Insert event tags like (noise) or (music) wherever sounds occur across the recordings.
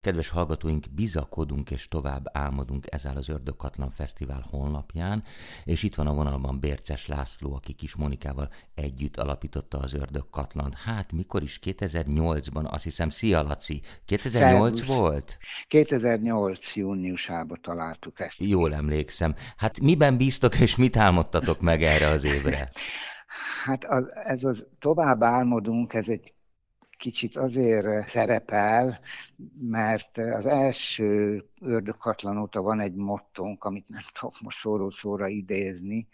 Kedves hallgatóink, bizakodunk és tovább álmodunk ezzel az Ördögkatlan Fesztivál honlapján, és itt van a vonalban Bérces László, aki Kis Monikával együtt alapította az Ördögkatlant. Hát mikor is? 2008-ban, azt hiszem, szia Laci, 2008 Szervus. volt? 2008 júniusában találtuk ezt. Jól emlékszem. Hát miben bíztok és mit álmodtatok meg erre az évre? Hát az, ez az tovább álmodunk, ez egy kicsit azért szerepel, mert az első ördögkatlan óta van egy mottónk, amit nem tudok most szóról szóra idézni,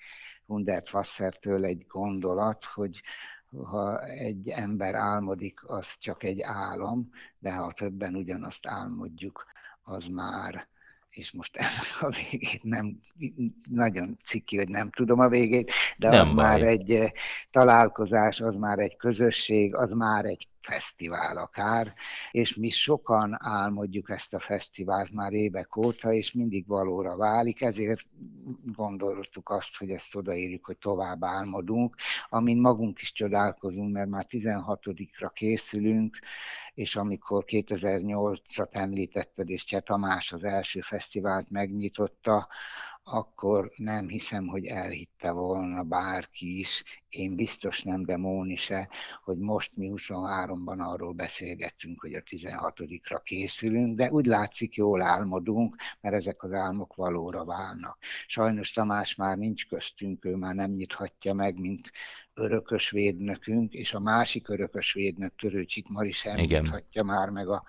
Hundert Wassertől egy gondolat, hogy ha egy ember álmodik, az csak egy álom, de ha többen ugyanazt álmodjuk, az már és most a végét nem, nagyon ciki, hogy nem tudom a végét, de nem az baj. már egy találkozás, az már egy közösség, az már egy fesztivál akár, és mi sokan álmodjuk ezt a fesztivált már évek óta, és mindig valóra válik, ezért gondoltuk azt, hogy ezt odaírjuk, hogy tovább álmodunk, amin magunk is csodálkozunk, mert már 16-ra készülünk, és amikor 2008-at említetted, és Cseh Tamás az első fesztivált megnyitotta, akkor nem hiszem, hogy elhitte volna bárki is, én biztos nem, de Móni se, hogy most mi 23-ban arról beszélgettünk, hogy a 16-ra készülünk, de úgy látszik, jól álmodunk, mert ezek az álmok valóra válnak. Sajnos Tamás már nincs köztünk, ő már nem nyithatja meg, mint örökös védnökünk, és a másik örökös védnök Törőcsik Mari sem nyithatja már meg a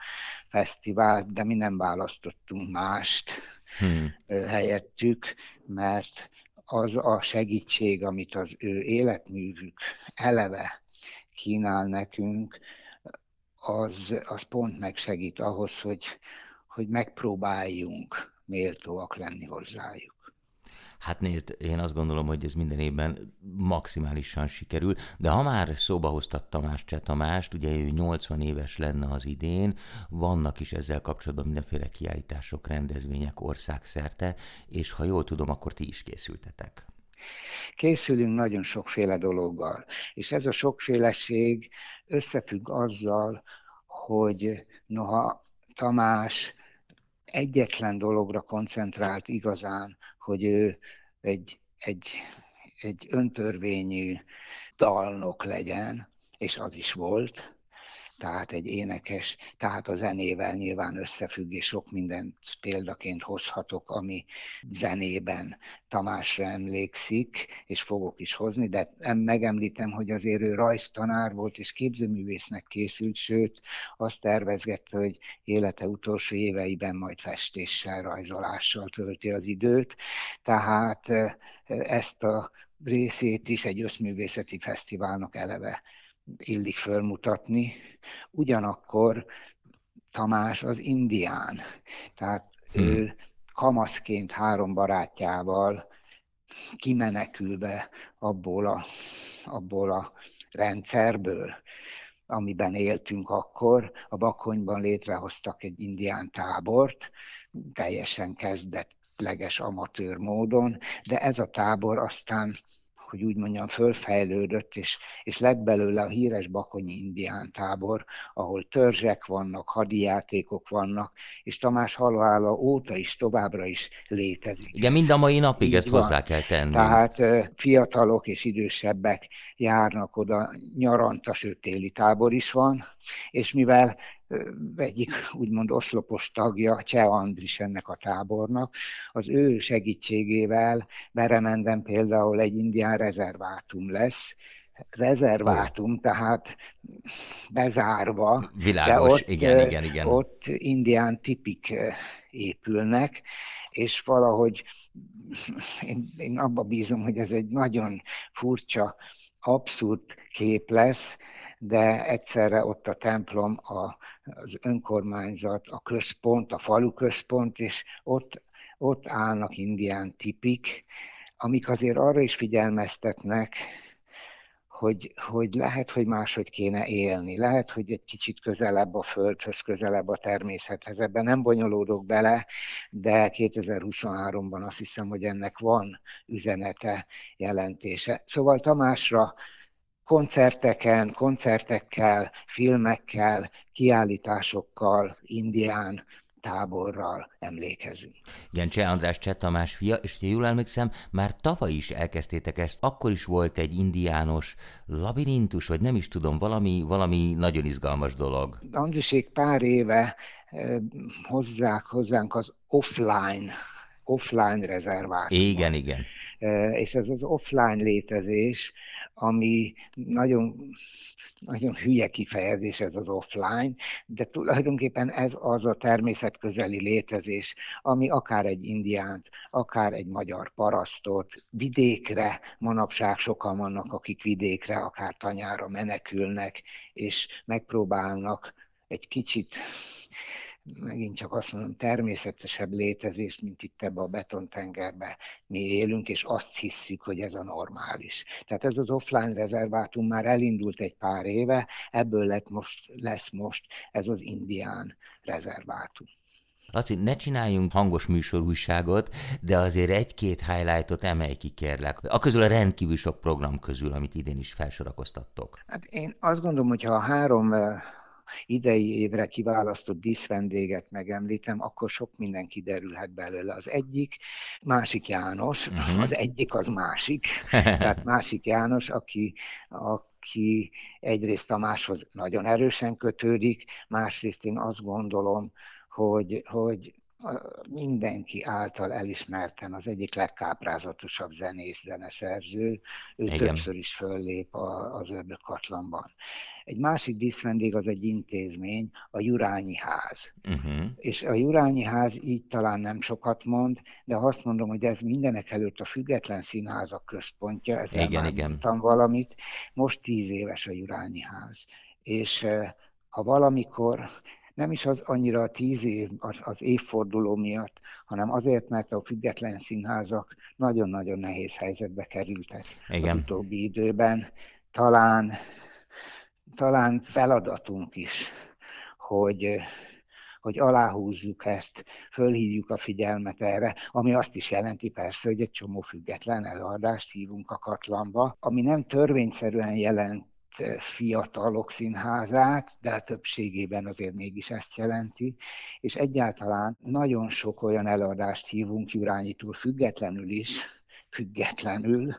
fesztivált, de mi nem választottunk mást hmm. helyettük, mert az a segítség, amit az ő életművük eleve kínál nekünk, az, az pont megsegít ahhoz, hogy, hogy megpróbáljunk méltóak lenni hozzájuk. Hát nézd, én azt gondolom, hogy ez minden évben maximálisan sikerül, de ha már szóba hoztat Tamás Cseh Tamást, ugye ő 80 éves lenne az idén, vannak is ezzel kapcsolatban mindenféle kiállítások, rendezvények országszerte, és ha jól tudom, akkor ti is készültetek. Készülünk nagyon sokféle dologgal, és ez a sokféleség összefügg azzal, hogy noha Tamás egyetlen dologra koncentrált igazán, hogy ő egy, egy, egy öntörvényű dalnok legyen, és az is volt, tehát egy énekes, tehát a zenével nyilván összefügg, és sok mindent példaként hozhatok, ami zenében Tamásra emlékszik, és fogok is hozni, de megemlítem, hogy azért ő rajztanár volt, és képzőművésznek készült, sőt, azt tervezgette, hogy élete utolsó éveiben majd festéssel, rajzolással tölti az időt, tehát ezt a részét is egy összművészeti fesztiválnak eleve illik fölmutatni. Ugyanakkor Tamás az indián, tehát hmm. ő kamaszként három barátjával kimenekülve abból a, abból a rendszerből, amiben éltünk akkor, a Bakonyban létrehoztak egy indián tábort, teljesen kezdetleges amatőr módon, de ez a tábor aztán hogy úgy mondjam, fölfejlődött, és, és lett belőle a híres Bakonyi indián tábor, ahol törzsek vannak, hadijátékok vannak, és Tamás halála óta is továbbra is létezik. Igen, mind a mai napig Így ezt van. hozzá kell tenni. Tehát fiatalok és idősebbek járnak oda, nyaranta, sőt téli tábor is van, és mivel egyik úgymond oszlopos tagja, Cseh Andris ennek a tábornak, az ő segítségével Beremenden például egy indián rezervátum lesz, rezervátum, oh. tehát bezárva. Világos, de ott, igen, igen, igen. Ott indián tipik épülnek, és valahogy én, én abba bízom, hogy ez egy nagyon furcsa, abszurd kép lesz, de egyszerre ott a templom, a, az önkormányzat, a központ, a falu központ, és ott, ott állnak indián tipik, amik azért arra is figyelmeztetnek, hogy, hogy lehet, hogy máshogy kéne élni, lehet, hogy egy kicsit közelebb a földhöz, közelebb a természethez. Ebben nem bonyolódok bele, de 2023-ban azt hiszem, hogy ennek van üzenete, jelentése. Szóval Tamásra koncerteken, koncertekkel, filmekkel, kiállításokkal, indián táborral emlékezünk. Igen, Cseh András Cseh Tamás fia, és ugye jól emlékszem, már tavaly is elkezdtétek ezt, akkor is volt egy indiános labirintus, vagy nem is tudom, valami, valami nagyon izgalmas dolog. Andrisék pár éve eh, hozzák hozzánk az offline offline rezervátumot. Igen, igen. És ez az offline létezés, ami nagyon, nagyon hülye kifejezés ez az offline, de tulajdonképpen ez az a természetközeli létezés, ami akár egy indiánt, akár egy magyar parasztot vidékre, manapság sokan vannak, akik vidékre, akár tanyára menekülnek, és megpróbálnak egy kicsit megint csak azt mondom, természetesebb létezést, mint itt ebbe a betontengerbe mi élünk, és azt hisszük, hogy ez a normális. Tehát ez az offline rezervátum már elindult egy pár éve, ebből lett most, lesz most ez az indián rezervátum. Laci, ne csináljunk hangos műsorújságot, de azért egy-két highlightot emelj ki, kérlek. A közül a rendkívül sok program közül, amit idén is felsorakoztattok. Hát én azt gondolom, hogy ha a három idei évre kiválasztott díszvendéget megemlítem, akkor sok minden kiderülhet belőle. Az egyik Másik János, uh-huh. az egyik az másik, (laughs) tehát Másik János, aki, aki egyrészt a máshoz nagyon erősen kötődik, másrészt én azt gondolom, hogy, hogy mindenki által elismerten az egyik legkáprázatosabb zenész, zeneszerző. Ő Igen. többször is föllép az ördögkatlanban. Egy másik díszvendég az egy intézmény, a Jurányi Ház. Uh-huh. És a Jurányi Ház így talán nem sokat mond, de azt mondom, hogy ez mindenek előtt a független színházak központja, ezzel igen, már igen. valamit. Most tíz éves a Jurányi Ház. És eh, ha valamikor nem is az annyira a tíz év, az, az évforduló miatt, hanem azért, mert a független színházak nagyon-nagyon nehéz helyzetbe kerültek Igen. az utóbbi időben. Talán, talán feladatunk is, hogy, hogy aláhúzzuk ezt, fölhívjuk a figyelmet erre, ami azt is jelenti persze, hogy egy csomó független előadást hívunk a katlanba, ami nem törvényszerűen jelent fiatalok színházát, de a többségében azért mégis ezt jelenti, és egyáltalán nagyon sok olyan előadást hívunk Jurányitól függetlenül is, függetlenül,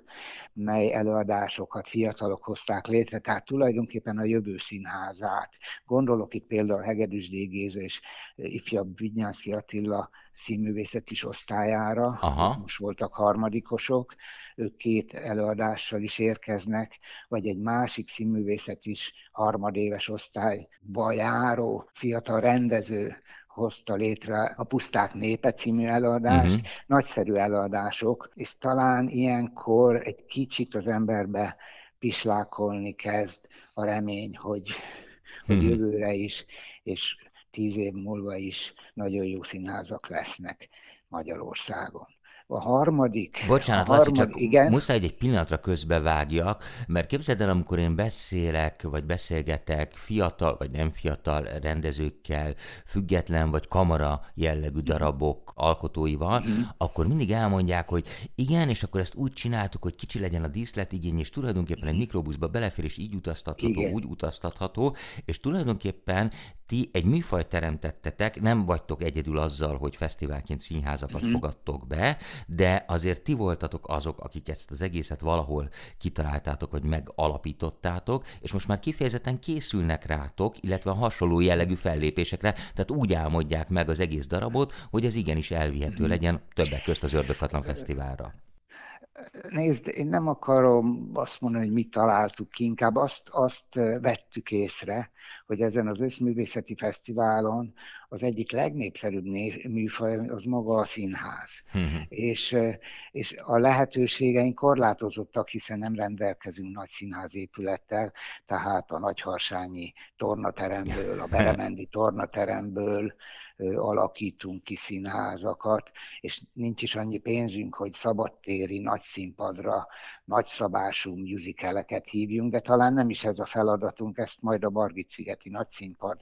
mely előadásokat fiatalok hozták létre, tehát tulajdonképpen a jövő színházát. Gondolok itt például Hegedűs Dégéz és ifjabb Vinyánszki Attila színművészetis osztályára, Aha. most voltak harmadikosok, ők két előadással is érkeznek, vagy egy másik színművészet is harmadéves osztályba járó fiatal rendező hozta létre a Puszták Népe című előadást, uh-huh. nagyszerű előadások, és talán ilyenkor egy kicsit az emberbe pislákolni kezd a remény, hogy, hogy uh-huh. jövőre is, és tíz év múlva is nagyon jó színházak lesznek Magyarországon. A harmadik... Bocsánat, a harmadik, Laci, csak igen. muszáj egy pillanatra közbevágjak, mert képzeld el, amikor én beszélek, vagy beszélgetek fiatal, vagy nem fiatal rendezőkkel, független, vagy kamara jellegű darabok alkotóival, mm. akkor mindig elmondják, hogy igen, és akkor ezt úgy csináltuk, hogy kicsi legyen a díszletigény, és tulajdonképpen egy mikrobuszba belefér, és így utaztatható, igen. úgy utaztatható, és tulajdonképpen ti egy műfajt teremtettetek, nem vagytok egyedül azzal, hogy fesztiválként színházakat mm. fogadtok be, de azért ti voltatok azok, akik ezt az egészet valahol kitaláltátok, vagy megalapítottátok, és most már kifejezetten készülnek rátok, illetve hasonló jellegű fellépésekre, tehát úgy álmodják meg az egész darabot, hogy ez igenis elvihető legyen többek közt az Ördögkatlan Fesztiválra. Nézd, én nem akarom azt mondani, hogy mit találtuk ki, inkább azt, azt vettük észre, hogy ezen az Összművészeti Fesztiválon az egyik legnépszerűbb műfaj az maga a színház. Uh-huh. És, és a lehetőségeink korlátozottak, hiszen nem rendelkezünk nagy színházépülettel, tehát a Nagyharsányi tornateremből, a (laughs) Beremendi tornateremből, alakítunk ki színházakat, és nincs is annyi pénzünk, hogy szabadtéri nagy színpadra nagyszabású musicaleket hívjunk, de talán nem is ez a feladatunk, ezt majd a Bargit-szigeti nagyszínpad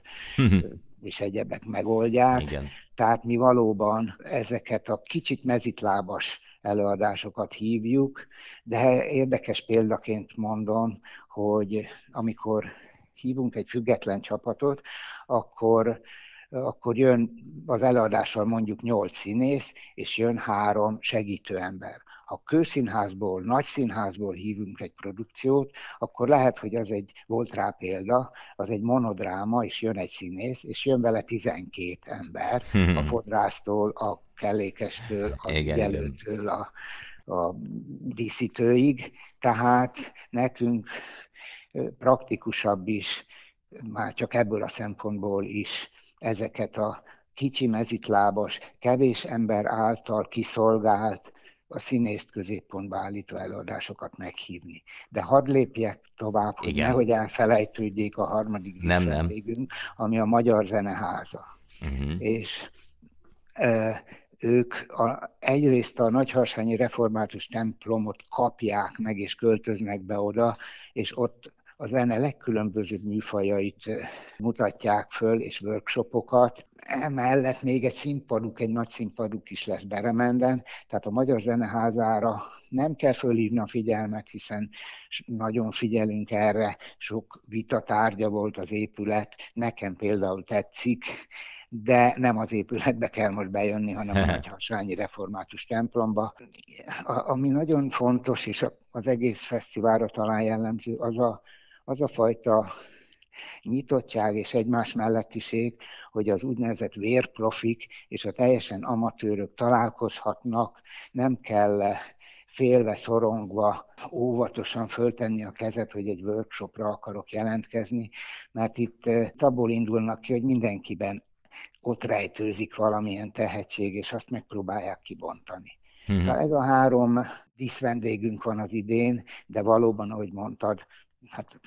és egyebek megoldják. Igen. Tehát mi valóban ezeket a kicsit mezitlábas előadásokat hívjuk, de érdekes példaként mondom, hogy amikor hívunk egy független csapatot, akkor akkor jön az előadással mondjuk nyolc színész, és jön három segítőember. Ha kőszínházból, nagy színházból hívunk egy produkciót, akkor lehet, hogy az egy, volt rá példa, az egy monodráma, és jön egy színész, és jön vele 12 ember, a fodrásztól, a kellékestől, a jelöltől, a, a díszítőig, tehát nekünk praktikusabb is, már csak ebből a szempontból is ezeket a kicsi mezitlábas, kevés ember által kiszolgált, a színészt középpontba állító előadásokat meghívni. De hadd lépjek tovább, hogy Igen. nehogy elfelejtődjék a harmadik nem, nem. ami a Magyar Zeneháza. Uh-huh. És e, ők a, egyrészt a Nagyharsányi Református templomot kapják meg, és költöznek be oda, és ott a zene legkülönbözőbb műfajait mutatják föl, és workshopokat. Emellett még egy színpaduk, egy nagy színpaduk is lesz Beremenden, tehát a Magyar Zeneházára nem kell fölhívni a figyelmet, hiszen nagyon figyelünk erre, sok vita tárgya volt az épület, nekem például tetszik, de nem az épületbe kell most bejönni, hanem a (laughs) Nagyhasányi Református templomba. A, ami nagyon fontos, és az egész fesztiválra talán jellemző, az a az a fajta nyitottság és egymás mellettiség, hogy az úgynevezett vérprofik és a teljesen amatőrök találkozhatnak, nem kell félve, szorongva, óvatosan föltenni a kezet, hogy egy workshopra akarok jelentkezni, mert itt eh, abból indulnak ki, hogy mindenkiben ott rejtőzik valamilyen tehetség, és azt megpróbálják kibontani. Hmm. Tehát ez a három díszvendégünk van az idén, de valóban, ahogy mondtad, hát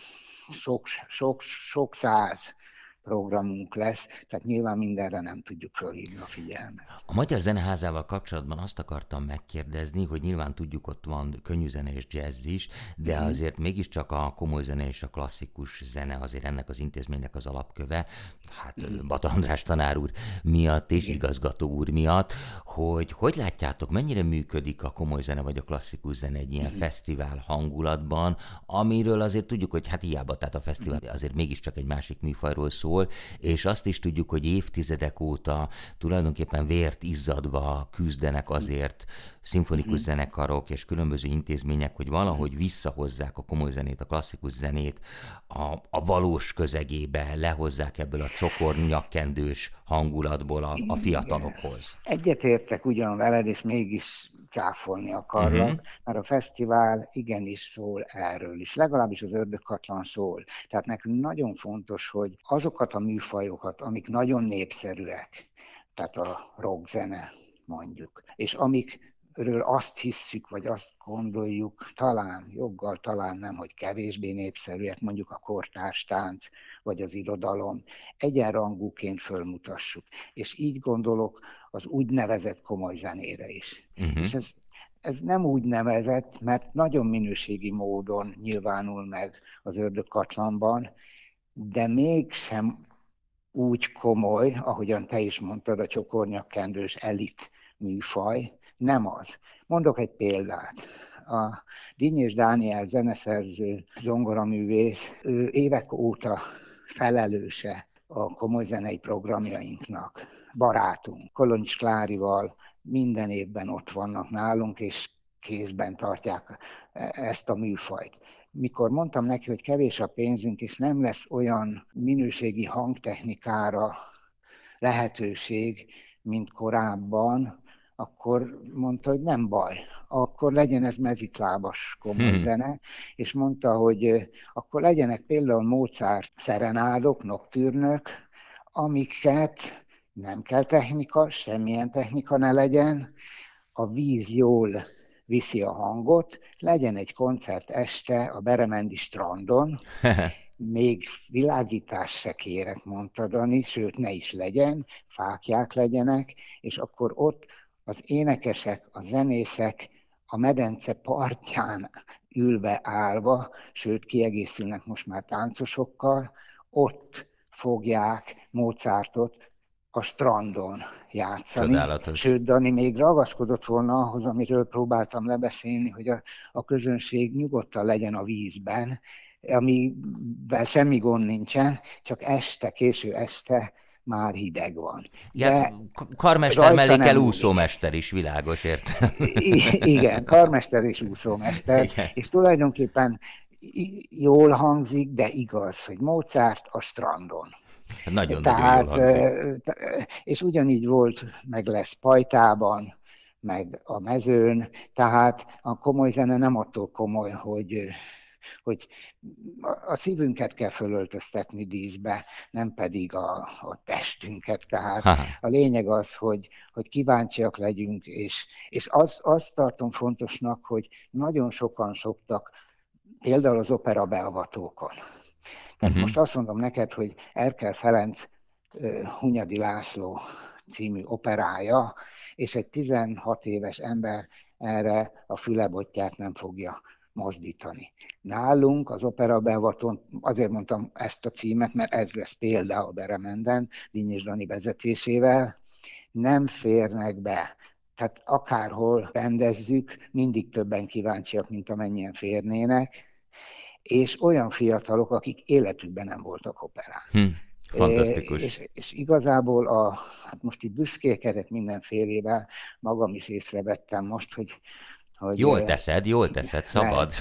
sok, sok, sok száz programunk lesz, tehát nyilván mindenre nem tudjuk fölhívni a figyelmet. A Magyar Zeneházával kapcsolatban azt akartam megkérdezni, hogy nyilván tudjuk, ott van könnyű zene és jazz is, de mm. azért mégiscsak a komoly zene és a klasszikus zene azért ennek az intézménynek az alapköve, hát mm. Bata András tanár úr miatt és Igen. igazgató úr miatt, hogy hogy látjátok, mennyire működik a komoly zene vagy a klasszikus zene egy ilyen mm. fesztivál hangulatban, amiről azért tudjuk, hogy hát hiába, tehát a fesztivál azért mégiscsak egy másik műfajról szól, szól, és azt is tudjuk, hogy évtizedek óta tulajdonképpen vért izzadva küzdenek azért szimfonikus uh-huh. zenekarok és különböző intézmények, hogy valahogy visszahozzák a komoly zenét, a klasszikus zenét a, a valós közegébe, lehozzák ebből a csokor nyakkendős hangulatból a, a fiatalokhoz. Egyetértek ugyan veled, és mégis cáfolni akarlak, uh-huh. mert a fesztivál igenis szól erről is, legalábbis az ördögkatlan szól. Tehát nekünk nagyon fontos, hogy azokat a műfajokat, amik nagyon népszerűek, tehát a rockzene mondjuk, és amik ről azt hisszük, vagy azt gondoljuk, talán, joggal talán nem, hogy kevésbé népszerűek, mondjuk a kortárs tánc, vagy az irodalom, egyenrangúként fölmutassuk. És így gondolok az úgynevezett komoly zenére is. Uh-huh. És ez, ez nem úgy nevezett, mert nagyon minőségi módon nyilvánul meg az ördögkatlanban, de mégsem úgy komoly, ahogyan te is mondtad, a csokornyakkendős elit műfaj, nem az. Mondok egy példát. A Dinyés Dániel zeneszerző, zongoraművész, ő évek óta felelőse a komoly zenei programjainknak. Barátunk, Koloncs Klárival minden évben ott vannak nálunk, és kézben tartják ezt a műfajt. Mikor mondtam neki, hogy kevés a pénzünk, és nem lesz olyan minőségi hangtechnikára lehetőség, mint korábban, akkor mondta, hogy nem baj, akkor legyen ez mezitlábas komoly hmm. zene, és mondta, hogy akkor legyenek például Mozart szerenádok, noktűrnök, amiket nem kell technika, semmilyen technika ne legyen, a víz jól viszi a hangot, legyen egy koncert este a Beremendi strandon, (laughs) még világítás se kérek, mondta Dani, sőt ne is legyen, fákják legyenek, és akkor ott az énekesek, a zenészek a medence partján ülve állva, sőt kiegészülnek most már táncosokkal, ott fogják Mozartot a strandon játszani. Csodálatos. Sőt, Dani még ragaszkodott volna ahhoz, amiről próbáltam lebeszélni, hogy a, a közönség nyugodtan legyen a vízben, amivel semmi gond nincsen, csak este, késő este már hideg van. De karmester mellé kell úszómester is, világos érte. Igen, karmester és úszómester, Igen. és tulajdonképpen jól hangzik, de igaz, hogy Mozart a strandon. Nagyon, Tehát, nagyon És ugyanígy volt, meg lesz Pajtában, meg a mezőn, tehát a komoly zene nem attól komoly, hogy hogy a szívünket kell fölöltöztetni díszbe, nem pedig a, a testünket. Tehát ha. a lényeg az, hogy, hogy kíváncsiak legyünk, és, és az, azt tartom fontosnak, hogy nagyon sokan szoktak például az opera beavatókon. Tehát uh-huh. most azt mondom neked, hogy Erkel Ferenc Hunyadi László című operája, és egy 16 éves ember erre a fülebotját nem fogja mozdítani. Nálunk az opera beavaton, azért mondtam ezt a címet, mert ez lesz például Beremenden, Dinyés Dani vezetésével, nem férnek be. Tehát akárhol rendezzük, mindig többen kíváncsiak, mint amennyien férnének, és olyan fiatalok, akik életükben nem voltak operán. Hm. Fantasztikus. És, és igazából a, hát most itt büszkékedek mindenfélével, magam is észrevettem most, hogy hogy jól teszed, jól teszed, szabad.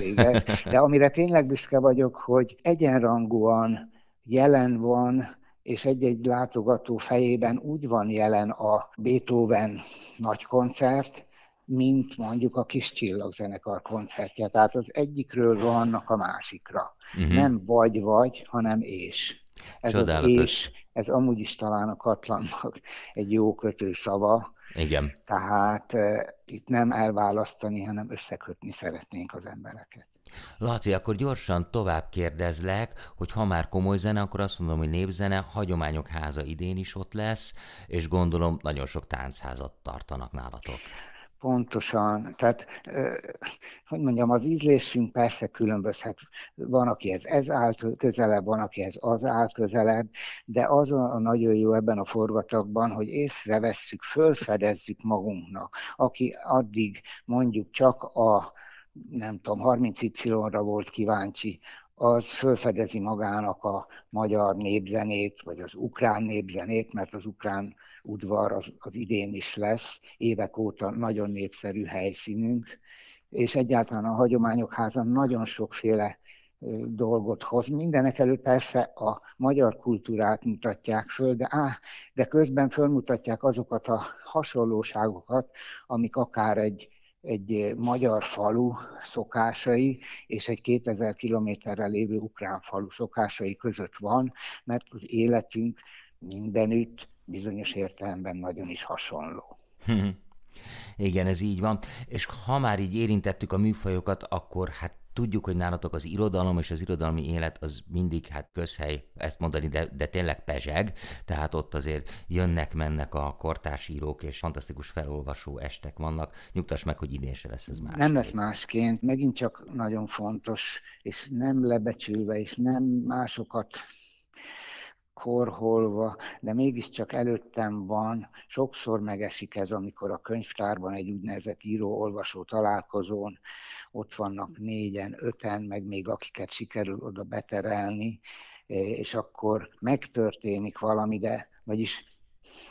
De amire tényleg büszke vagyok, hogy egyenrangúan jelen van, és egy-egy látogató fejében úgy van jelen a Beethoven nagy koncert, mint mondjuk a kis csillagzenekar koncertje. Tehát az egyikről rohannak a másikra. Uh-huh. Nem vagy-vagy, hanem és. Ez Csodálatos. az és, ez amúgy is talán a Katlannak egy jó kötőszava. Igen. Tehát uh, itt nem elválasztani, hanem összekötni szeretnénk az embereket. Laci, akkor gyorsan tovább kérdezlek, hogy ha már komoly zene, akkor azt mondom, hogy népzene, hagyományok háza idén is ott lesz, és gondolom nagyon sok táncházat tartanak nálatok. Pontosan. Tehát, hogy mondjam, az ízlésünk persze különbözhet. Van, akihez ez áll közelebb, van, akihez az áll közelebb, de az a nagyon jó ebben a forgatagban, hogy észrevesszük, fölfedezzük magunknak. Aki addig mondjuk csak a nem tudom, 30Y-ra volt kíváncsi, az fölfedezi magának a magyar népzenét, vagy az ukrán népzenét, mert az ukrán udvar az, az idén is lesz, évek óta nagyon népszerű helyszínünk, és egyáltalán a Hagyományok Házan nagyon sokféle dolgot hoz. Mindenek előtt persze a magyar kultúrát mutatják föl, de, á, de közben fölmutatják azokat a hasonlóságokat, amik akár egy egy magyar falu szokásai és egy 2000 kilométerre lévő ukrán falu szokásai között van, mert az életünk mindenütt bizonyos értelemben nagyon is hasonló. (laughs) Igen, ez így van. És ha már így érintettük a műfajokat, akkor hát tudjuk, hogy nálatok az irodalom és az irodalmi élet az mindig hát közhely, ezt mondani, de, de tényleg pezseg, tehát ott azért jönnek-mennek a kortársírók, és fantasztikus felolvasó estek vannak. Nyugtass meg, hogy idén se lesz ez más. Nem lesz másként, megint csak nagyon fontos, és nem lebecsülve, és nem másokat korholva, de mégiscsak előttem van, sokszor megesik ez, amikor a könyvtárban egy úgynevezett író-olvasó találkozón ott vannak négyen, öten, meg még akiket sikerül oda beterelni, és akkor megtörténik valami, de vagyis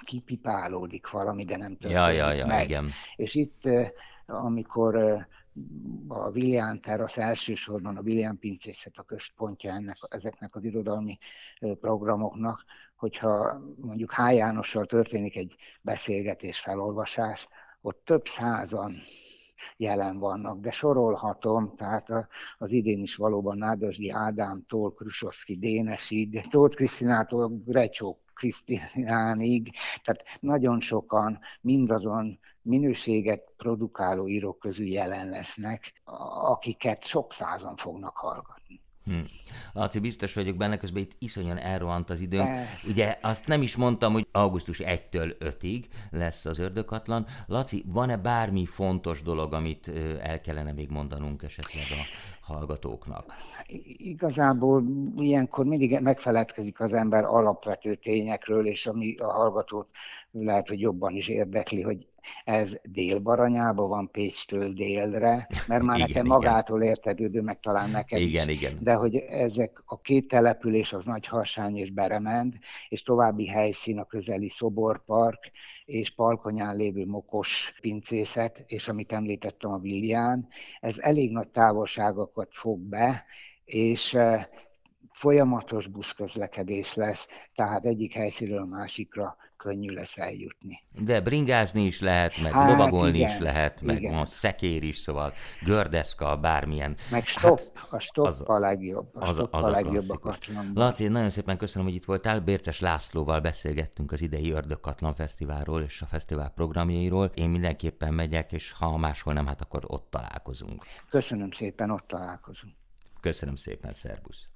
kipipálódik valami, de nem történik ja, ja, ja, meg. Igen. És itt, eh, amikor eh, a William Terrasz elsősorban a William pincészet a központja ennek, ezeknek az irodalmi eh, programoknak, hogyha mondjuk H. Jánossal történik egy beszélgetés, felolvasás, ott több százan jelen vannak, de sorolhatom, tehát az idén is valóban Nádasdi Ádámtól, Krusovszki Dénesig, Tóth Krisztinától Grecsó Krisztinánig, tehát nagyon sokan mindazon minőséget produkáló írók közül jelen lesznek, akiket sok százan fognak hallgatni. Hm. Laci, biztos vagyok benne, közben itt iszonyan elrohant az időm. Persze. Ugye azt nem is mondtam, hogy augusztus 1-től 5-ig lesz az ördökatlan. Laci, van-e bármi fontos dolog, amit el kellene még mondanunk esetleg a hallgatóknak? Igazából ilyenkor mindig megfeledkezik az ember alapvető tényekről, és ami a hallgatót lehet, hogy jobban is érdekli, hogy ez délbaranyában van Pécstől délre, mert már igen, nekem igen. magától értetődő, meg talán nekem igen, is. Igen. De hogy ezek a két település, az Nagyharsány és Beremend, és további helyszín a közeli Szoborpark, és Palkonyán lévő Mokos pincészet, és amit említettem a Vilján, ez elég nagy távolságokat fog be, és eh, folyamatos buszközlekedés lesz, tehát egyik helyszínről a másikra könnyű lesz eljutni. De bringázni is lehet, meg hát lovagolni igen, is lehet, meg igen. a szekér is, szóval gördeszka, bármilyen. Meg stop, hát, a stop az, a legjobb. A az, az a, legjobb a katlanban. Laci, nagyon szépen köszönöm, hogy itt voltál. Bérces Lászlóval beszélgettünk az idei Ördög Katlan Fesztiválról és a fesztivál programjairól. Én mindenképpen megyek, és ha máshol nem, hát akkor ott találkozunk. Köszönöm szépen, ott találkozunk. Köszönöm szépen, szervusz.